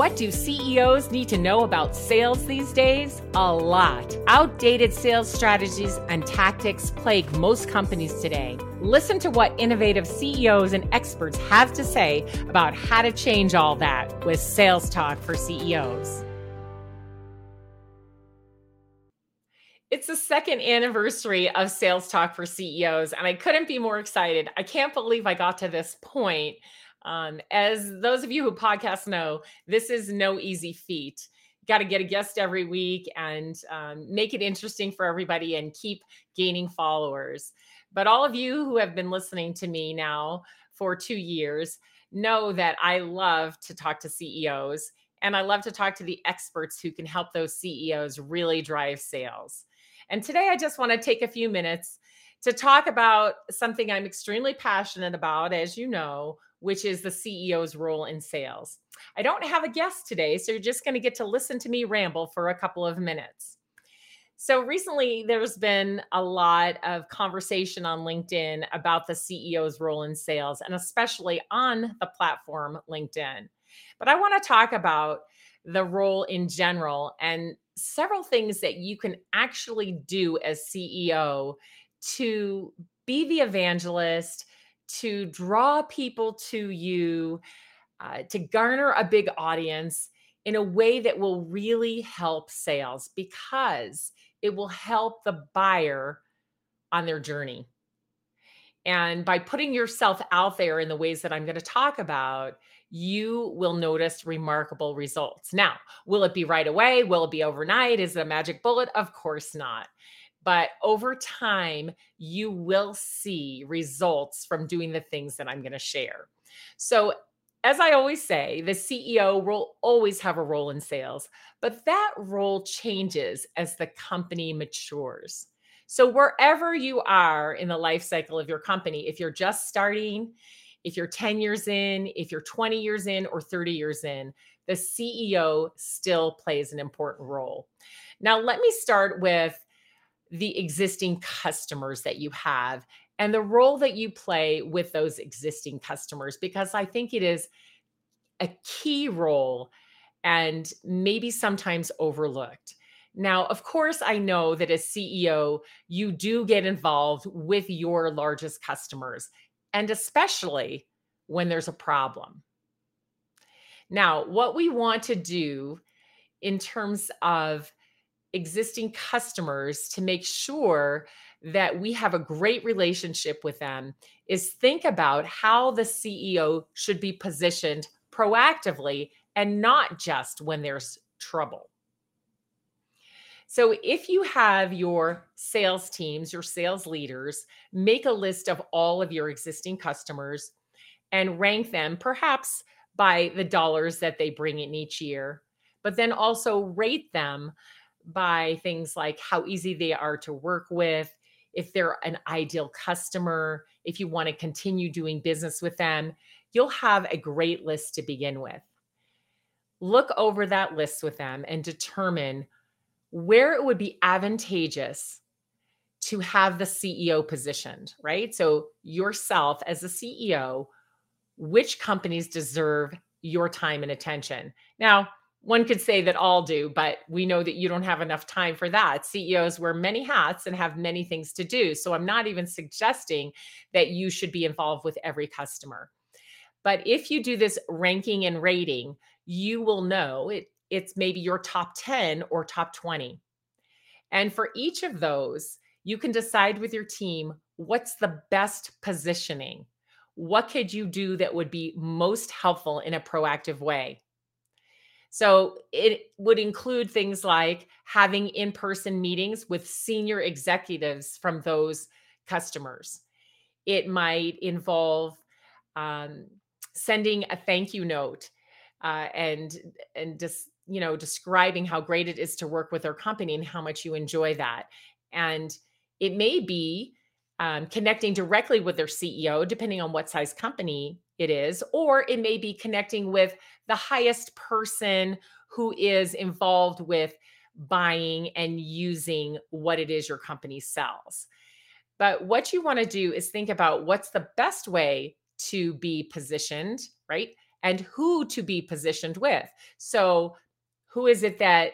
What do CEOs need to know about sales these days? A lot. Outdated sales strategies and tactics plague most companies today. Listen to what innovative CEOs and experts have to say about how to change all that with Sales Talk for CEOs. It's the second anniversary of Sales Talk for CEOs, and I couldn't be more excited. I can't believe I got to this point. Um, as those of you who podcast know, this is no easy feat. Got to get a guest every week and um, make it interesting for everybody and keep gaining followers. But all of you who have been listening to me now for two years know that I love to talk to CEOs and I love to talk to the experts who can help those CEOs really drive sales. And today I just want to take a few minutes to talk about something I'm extremely passionate about, as you know, which is the CEO's role in sales. I don't have a guest today, so you're just going to get to listen to me ramble for a couple of minutes. So, recently, there's been a lot of conversation on LinkedIn about the CEO's role in sales, and especially on the platform LinkedIn. But I want to talk about the role in general and several things that you can actually do as CEO to be the evangelist, to draw people to you, uh, to garner a big audience in a way that will really help sales because it will help the buyer on their journey. And by putting yourself out there in the ways that I'm going to talk about, you will notice remarkable results. Now, will it be right away? Will it be overnight? Is it a magic bullet? Of course not. But over time, you will see results from doing the things that I'm going to share. So, as I always say, the CEO will always have a role in sales, but that role changes as the company matures. So, wherever you are in the life cycle of your company, if you're just starting, if you're 10 years in, if you're 20 years in, or 30 years in, the CEO still plays an important role. Now, let me start with the existing customers that you have and the role that you play with those existing customers, because I think it is a key role and maybe sometimes overlooked. Now, of course, I know that as CEO, you do get involved with your largest customers, and especially when there's a problem. Now, what we want to do in terms of existing customers to make sure that we have a great relationship with them is think about how the CEO should be positioned proactively and not just when there's trouble. So, if you have your sales teams, your sales leaders, make a list of all of your existing customers and rank them perhaps by the dollars that they bring in each year, but then also rate them by things like how easy they are to work with, if they're an ideal customer, if you want to continue doing business with them, you'll have a great list to begin with. Look over that list with them and determine where it would be advantageous to have the CEO positioned, right? So, yourself as a CEO, which companies deserve your time and attention? Now, one could say that all do, but we know that you don't have enough time for that. CEOs wear many hats and have many things to do. So I'm not even suggesting that you should be involved with every customer. But if you do this ranking and rating, you will know it, it's maybe your top 10 or top 20. And for each of those, you can decide with your team what's the best positioning. What could you do that would be most helpful in a proactive way? So it would include things like having in person meetings with senior executives from those customers. It might involve um, sending a thank you note uh, and and just you know describing how great it is to work with our company and how much you enjoy that. And it may be um, connecting directly with their CEO, depending on what size company it is, or it may be connecting with the highest person who is involved with buying and using what it is your company sells. But what you want to do is think about what's the best way to be positioned, right? and who to be positioned with. So, who is it that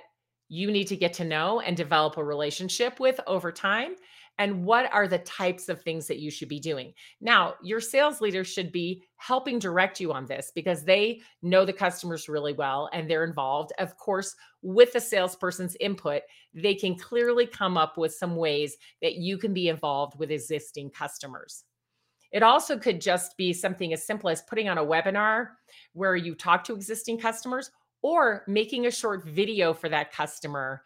you need to get to know and develop a relationship with over time? And what are the types of things that you should be doing. Now, your sales leader should be helping direct you on this because they know the customers really well and they're involved. Of course, with the salesperson's input, they can clearly come up with some ways that you can be involved with existing customers. It also could just be something as simple as putting on a webinar where you talk to existing customers or making a short video for that customer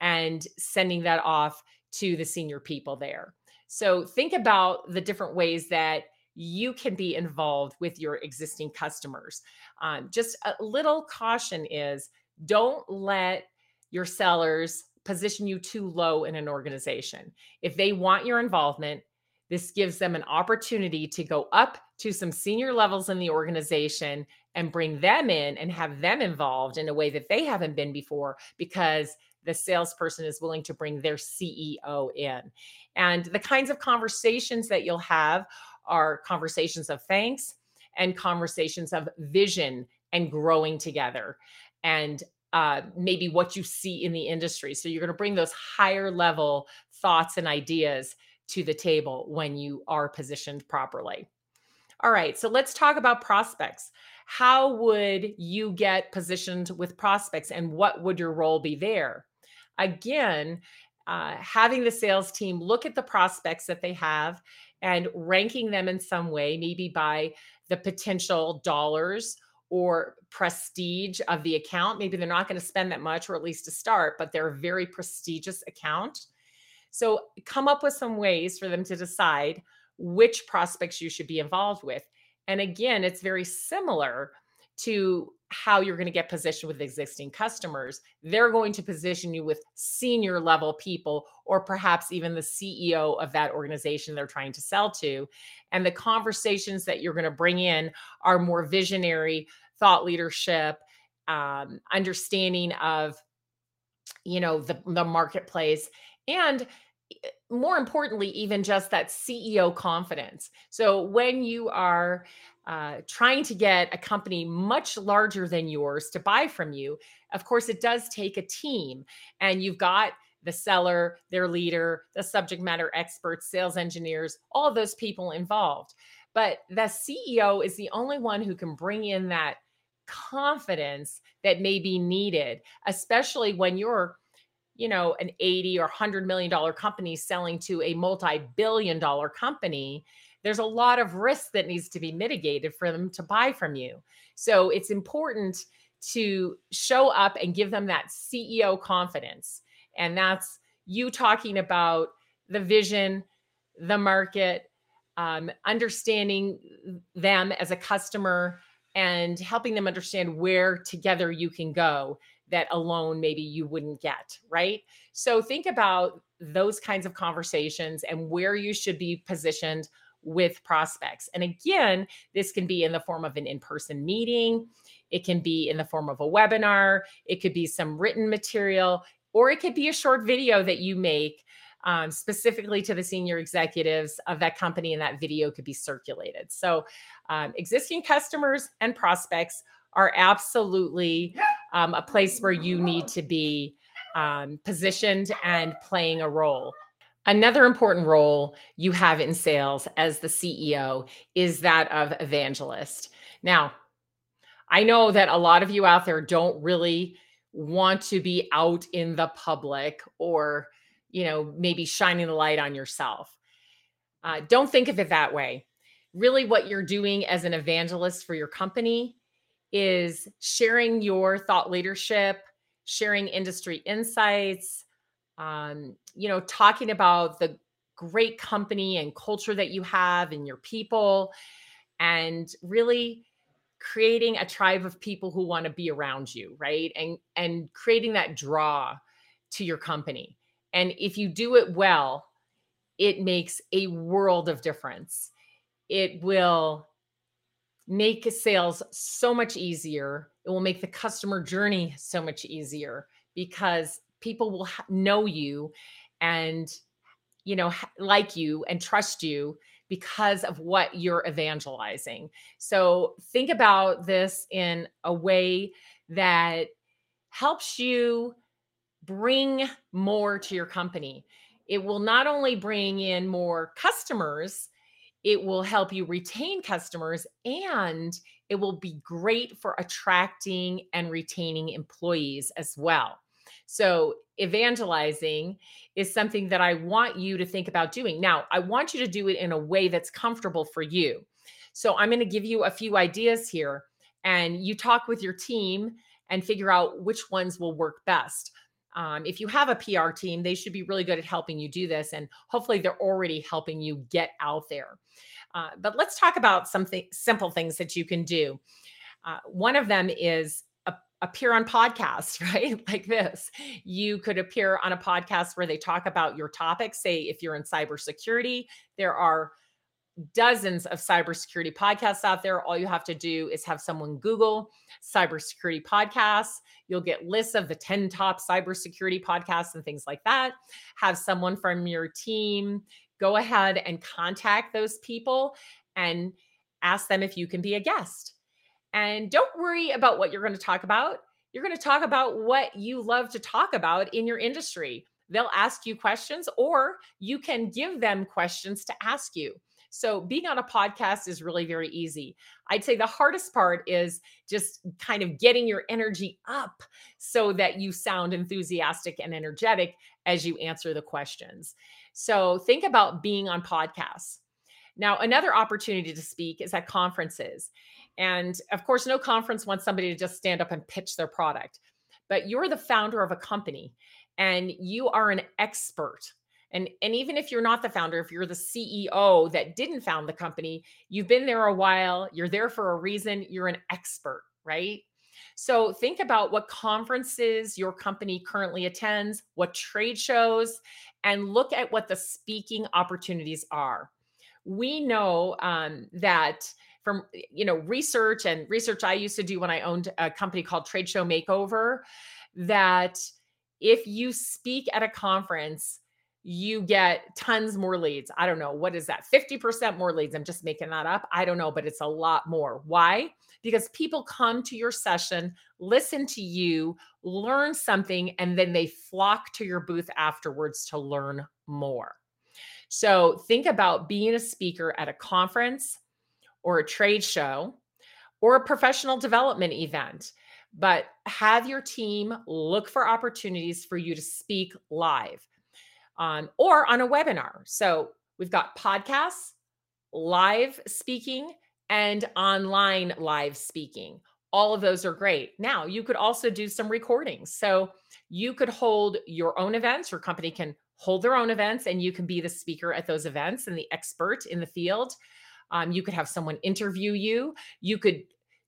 and sending that off to the senior people there. So think about the different ways that you can be involved with your existing customers. Um, just a little caution is don't let your sellers position you too low in an organization. If they want your involvement, this gives them an opportunity to go up to some senior levels in the organization and bring them in and have them involved in a way that they haven't been before because the salesperson is willing to bring their CEO in. And the kinds of conversations that you'll have are conversations of thanks and conversations of vision and growing together and uh, maybe what you see in the industry. So you're going to bring those higher level thoughts and ideas to the table when you are positioned properly. All right, so let's talk about prospects. How would you get positioned with prospects and what would your role be there? Again, uh, having the sales team look at the prospects that they have and ranking them in some way, maybe by the potential dollars or prestige of the account. Maybe they're not going to spend that much, or at least to start, but they're a very prestigious account. So come up with some ways for them to decide which prospects you should be involved with. And again, it's very similar to how you're going to get positioned with existing customers. They're going to position you with senior level people, or perhaps even the CEO of that organization they're trying to sell to. And the conversations that you're going to bring in are more visionary, thought leadership, um, understanding of you know the, the marketplace and eh, more importantly even just that ceo confidence so when you are uh, trying to get a company much larger than yours to buy from you, of course, it does take a team. And you've got the seller, their leader, the subject matter experts, sales engineers, all those people involved. But the CEO is the only one who can bring in that confidence that may be needed, especially when you're you know an 80 or 100 million dollar company selling to a multi-billion dollar company there's a lot of risk that needs to be mitigated for them to buy from you. So it's important to show up and give them that CEO confidence. And that's you talking about the vision, the market, um, understanding them as a customer, and helping them understand where together you can go that alone maybe you wouldn't get, right? So think about those kinds of conversations and where you should be positioned with prospects. And again, this can be in the form of an in person meeting, it can be in the form of a webinar, it could be some written material, or it could be a short video that you make. Um, specifically to the senior executives of that company, and that video could be circulated. So, um, existing customers and prospects are absolutely um, a place where you need to be um, positioned and playing a role. Another important role you have in sales as the CEO is that of evangelist. Now, I know that a lot of you out there don't really want to be out in the public or, you know, maybe shining the light on yourself. Uh, don't think of it that way. Really, what you're doing as an evangelist for your company is sharing your thought leadership, sharing industry insights, um, you know, talking about the great company and culture that you have and your people, and really creating a tribe of people who want to be around you, right? And and creating that draw to your company. And if you do it well, it makes a world of difference. It will make sales so much easier. It will make the customer journey so much easier because people will know you and you know like you and trust you because of what you're evangelizing. So think about this in a way that helps you bring more to your company. It will not only bring in more customers, it will help you retain customers and it will be great for attracting and retaining employees as well. So, evangelizing is something that I want you to think about doing. Now, I want you to do it in a way that's comfortable for you. So, I'm going to give you a few ideas here, and you talk with your team and figure out which ones will work best. Um, if you have a PR team, they should be really good at helping you do this. And hopefully, they're already helping you get out there. Uh, but let's talk about something simple things that you can do. Uh, one of them is appear on podcasts, right? like this. You could appear on a podcast where they talk about your topic. Say, if you're in cybersecurity, there are dozens of cybersecurity podcasts out there. All you have to do is have someone Google cybersecurity podcasts. You'll get lists of the 10 top cybersecurity podcasts and things like that. Have someone from your team go ahead and contact those people and ask them if you can be a guest. And don't worry about what you're going to talk about. You're going to talk about what you love to talk about in your industry. They'll ask you questions, or you can give them questions to ask you. So being on a podcast is really very easy. I'd say the hardest part is just kind of getting your energy up so that you sound enthusiastic and energetic as you answer the questions. So think about being on podcasts. Now, another opportunity to speak is at conferences. And of course, no conference wants somebody to just stand up and pitch their product, but you're the founder of a company and you are an expert. And and even if you're not the founder if you're the ceo that didn't found the company you've been there a while you're there for a reason you're an expert right? So think about what conferences your company currently attends what trade shows and look at what the speaking opportunities are. We know um, that from you know research and research i used to do when i owned a company called trade show makeover that if you speak at a conference you get tons more leads. I don't know. What is that? 50% more leads. I'm just making that up. I don't know, but it's a lot more. Why? Because people come to your session, listen to you, learn something, and then they flock to your booth afterwards to learn more. So think about being a speaker at a conference or a trade show or a professional development event. But have your team look for opportunities for you to speak live um, or on a webinar. So we've got podcasts, live speaking, and online live speaking. All of those are great. Now, you could also do some recordings. So you could hold your own events, your company can hold their own events, and you can be the speaker at those events and the expert in the field. Um, you could have someone interview you. You could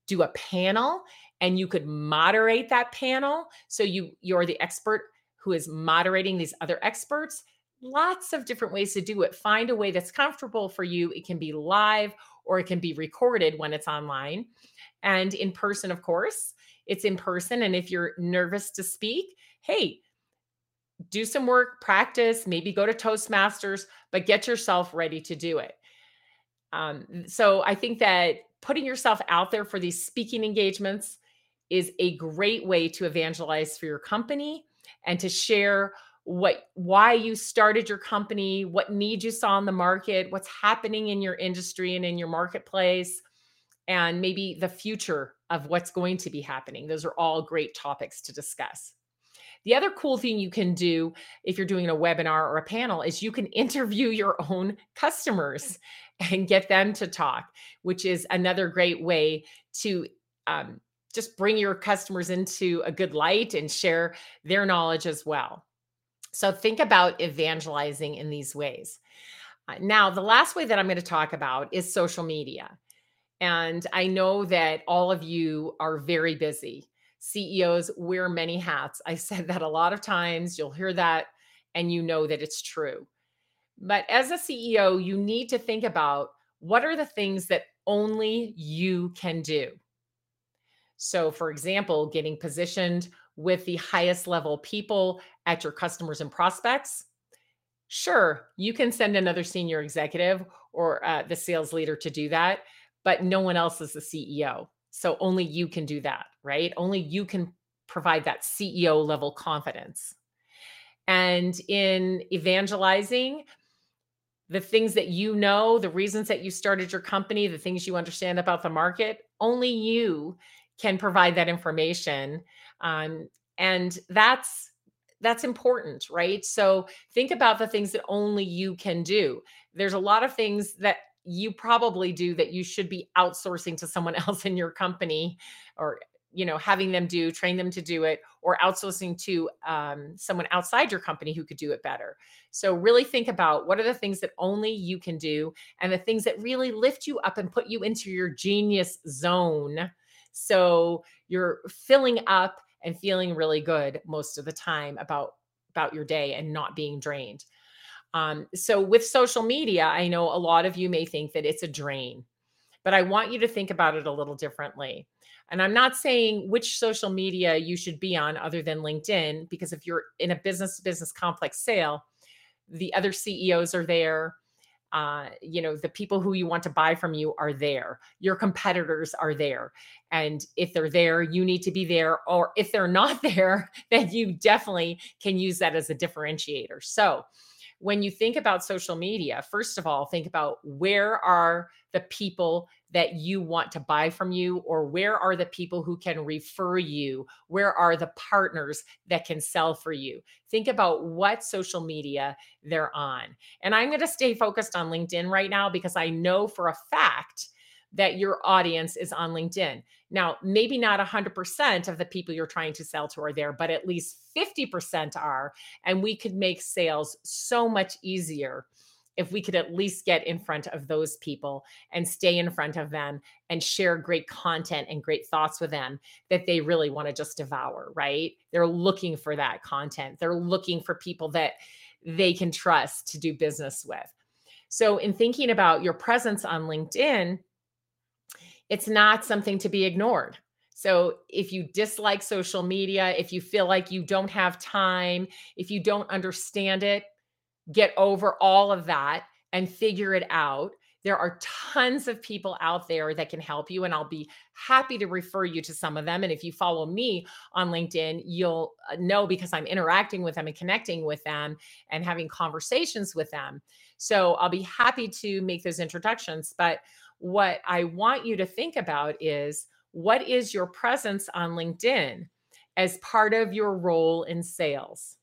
do a panel and you could moderate that panel. So you you're the expert who is moderating these other experts. Lots of different ways to do it. Find a way that's comfortable for you. It can be live or it can be recorded when it's online. And in person, of course, it's in person. And if you're nervous to speak, hey, do some work, practice, maybe go to Toastmasters, but get yourself ready to do it. Um, so I think that putting yourself out there for these speaking engagements is a great way to evangelize for your company and to share what why you started your company, what needs you saw in the market, what's happening in your industry and in your marketplace, and maybe the future of what's going to be happening. Those are all great topics to discuss. The other cool thing you can do if you're doing a webinar or a panel is you can interview your own customers and get them to talk, which is another great way to um, just bring your customers into a good light and share their knowledge as well. So think about evangelizing in these ways. Uh, now, the last way that I'm going to talk about is social media. And I know that all of you are very busy. CEOs wear many hats. I said that a lot of times. You'll hear that and you know that it's true. But as a CEO, you need to think about what are the things that only you can do. So, for example, getting positioned with the highest level people at your customers and prospects, Sure, you can send another senior executive or uh, the sales leader to do that, but no one else is the CEO. So only you can do that, right? Only you can provide that CEO level confidence. And in evangelizing, the things that you know, the reasons that you started your company, the things you understand about the market, only you can provide that information. Um, and that's that's important, right? So think about the things that only you can do. There's a lot of things that you probably do that you should be outsourcing to someone else in your company or you know having them do train them to do it or outsourcing to um, someone outside your company who could do it better. So really think about what are the things that only you can do and the things that really lift you up and put you into your genius zone. So you're filling up and feeling really good most of the time about about your day and not being drained. Um, so with social media i know a lot of you may think that it's a drain but i want you to think about it a little differently and I'm not saying which social media you should be on other than LinkedIn, because if you're in a business to business complex sale, the other CEOs are there. Uh, you know, the people who you want to buy from you are there. Your competitors are there. And if they're there, you need to be there. Or if they're not there, then you definitely can use that as a differentiator. So, when you think about social media, first of all, think about where are the people that you want to buy from you, or where are the people who can refer you? Where are the partners that can sell for you? Think about what social media they're on. And I'm going to stay focused on LinkedIn right now because I know for a fact that your audience is on LinkedIn. Now, maybe not 100% of the people you're trying to sell to are there, but at least 50% are. And we could make sales so much easier if we could at least get in front of those people and stay in front of them and share great content and great thoughts with them that they really want to just devour, right? They're looking for that content. They're looking for people that they can trust to do business with. So, in thinking about your presence on LinkedIn, it's not something to be ignored. So if you dislike social media, if you feel like you don't have time, if you don't understand it, get over all of that and figure it out. There are tons of people out there that can help you, and I'll be happy to refer you to some of them. And if you follow me on LinkedIn, you'll uh, know because I'm interacting with them and connecting with them and having conversations with them. So I'll be happy to make those introductions. But what I want you to think about is what is your presence on LinkedIn as part of your role in sales?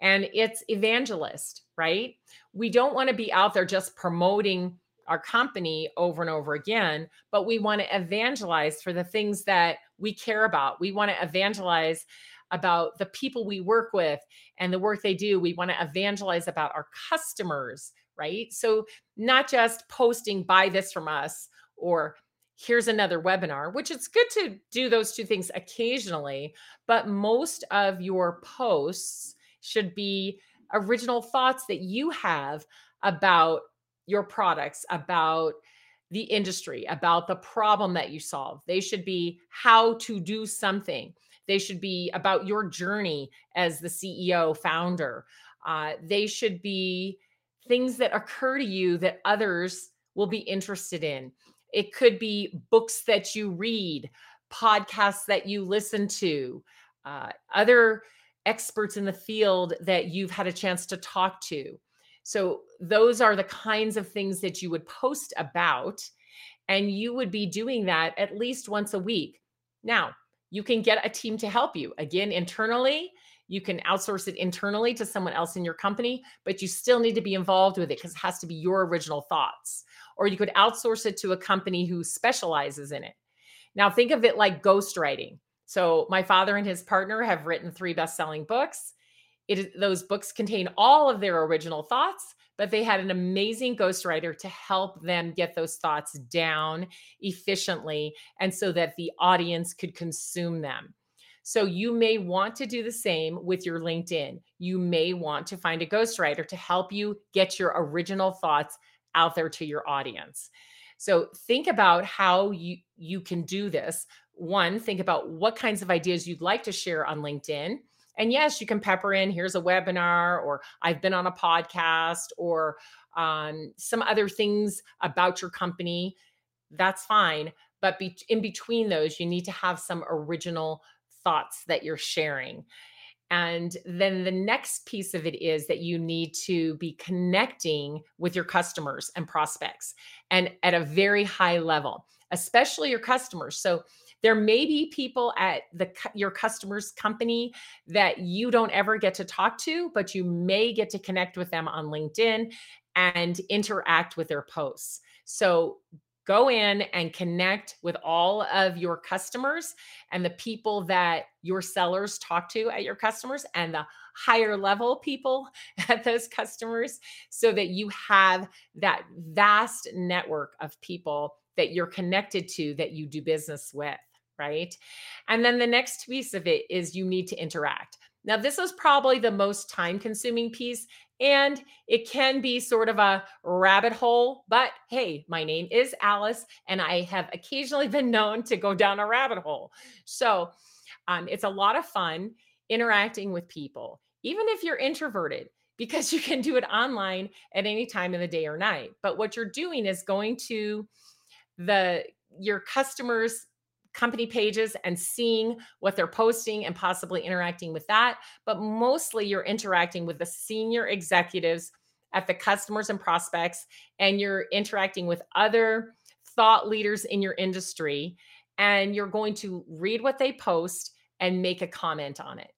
And it's evangelist, right? We don't want to be out there just promoting our company over and over again, but we want to evangelize for the things that we care about. We want to evangelize about the people we work with and the work they do. We want to evangelize about our customers right? So, not just posting buy this from us or here's another webinar, which it's good to do those two things occasionally, but most of your posts should be original thoughts that you have about your products, about the industry, about the problem that you solve. They should be how to do something. They should be about your journey as the CEO, founder. Uh, they should be things that occur to you that others will be interested in. It could be books that you read, podcasts that you listen to, uh, other experts in the field that you've had a chance to talk to. So, those are the kinds of things that you would post about. And you would be doing that at least once a week. Now, you can get a team to help you. Again, internally, you can outsource it internally to someone else in your company, but you still need to be involved with it because it has to be your original thoughts. Or you could outsource it to a company who specializes in it. Now, think of it like ghostwriting. So, my father and his partner have written three best selling books. It, those books contain all of their original thoughts, but they had an amazing ghostwriter to help them get those thoughts down efficiently and so that the audience could consume them. So you may want to do the same with your LinkedIn. You may want to find a ghostwriter to help you get your original thoughts out there to your audience. So think about how you you can do this. One, think about what kinds of ideas you'd like to share on LinkedIn. And yes, you can pepper in here's a webinar, or I've been on a podcast, or um, some other things about your company. That's fine. But be- in between those, you need to have some original thoughts that you're sharing. And then the next piece of it is that you need to be connecting with your customers and prospects and at a very high level, especially your customers. So there may be people at the your customer's company that you don't ever get to talk to, but you may get to connect with them on LinkedIn and interact with their posts. So go in and connect with all of your customers and the people that your sellers talk to at your customers and the higher level people at those customers so that you have that vast network of people that you're connected to that you do business with right and then the next piece of it is you need to interact now this is probably the most time consuming piece and it can be sort of a rabbit hole. But hey, my name is Alice, and I have occasionally been known to go down a rabbit hole. So um, it's a lot of fun interacting with people, even if you're introverted, because you can do it online at any time of the day or night. But what you're doing is going to the your customers company pages and seeing what they're posting and possibly interacting with that. But mostly you're interacting with the senior executives at the customers and prospects, and you're interacting with other thought leaders in your industry. And you're going to read what they post and make a comment on it.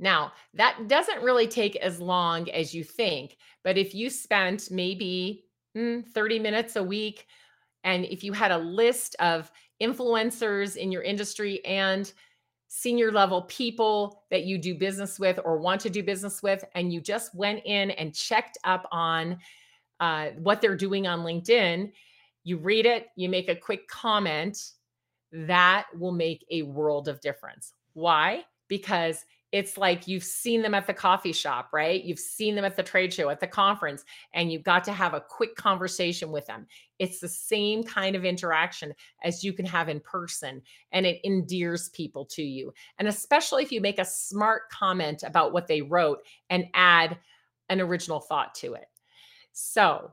Now, that doesn't really take as long as you think, but if you spent maybe mm, 30 minutes a week, and if you had a list of influencers in your industry and senior level people that you do business with or want to do business with, and you just went in and checked up on uh, what they're doing on LinkedIn, you read it, you make a quick comment, that will make a world of difference. Why? Because it's like you've seen them at the coffee shop, right? You've seen them at the trade show, at the conference, and you've got to have a quick conversation with them. It's the same kind of interaction as you can have in person, and it endears people to you. And especially if you make a smart comment about what they wrote and add an original thought to it. So,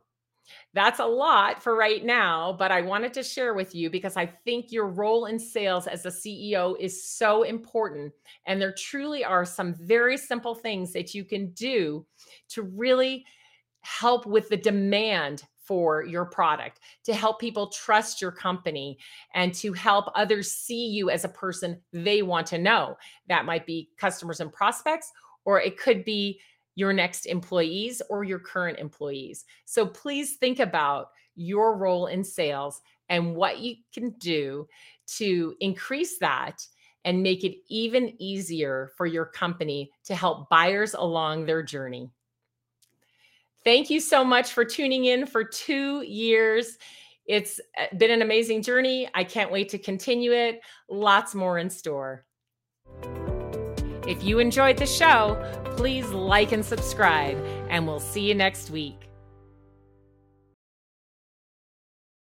that's a lot for right now, but I wanted to share with you because I think your role in sales as a CEO is so important. And there truly are some very simple things that you can do to really help with the demand for your product, to help people trust your company, and to help others see you as a person they want to know. That might be customers and prospects, or it could be your next employees or your current employees. So please think about your role in sales and what you can do to increase that and make it even easier for your company to help buyers along their journey. Thank you so much for tuning in for two years. It's eh, been an amazing journey. I can't wait to continue it. Lots more in store. If you enjoyed the show, please like and subscribe, and we'll see you next week.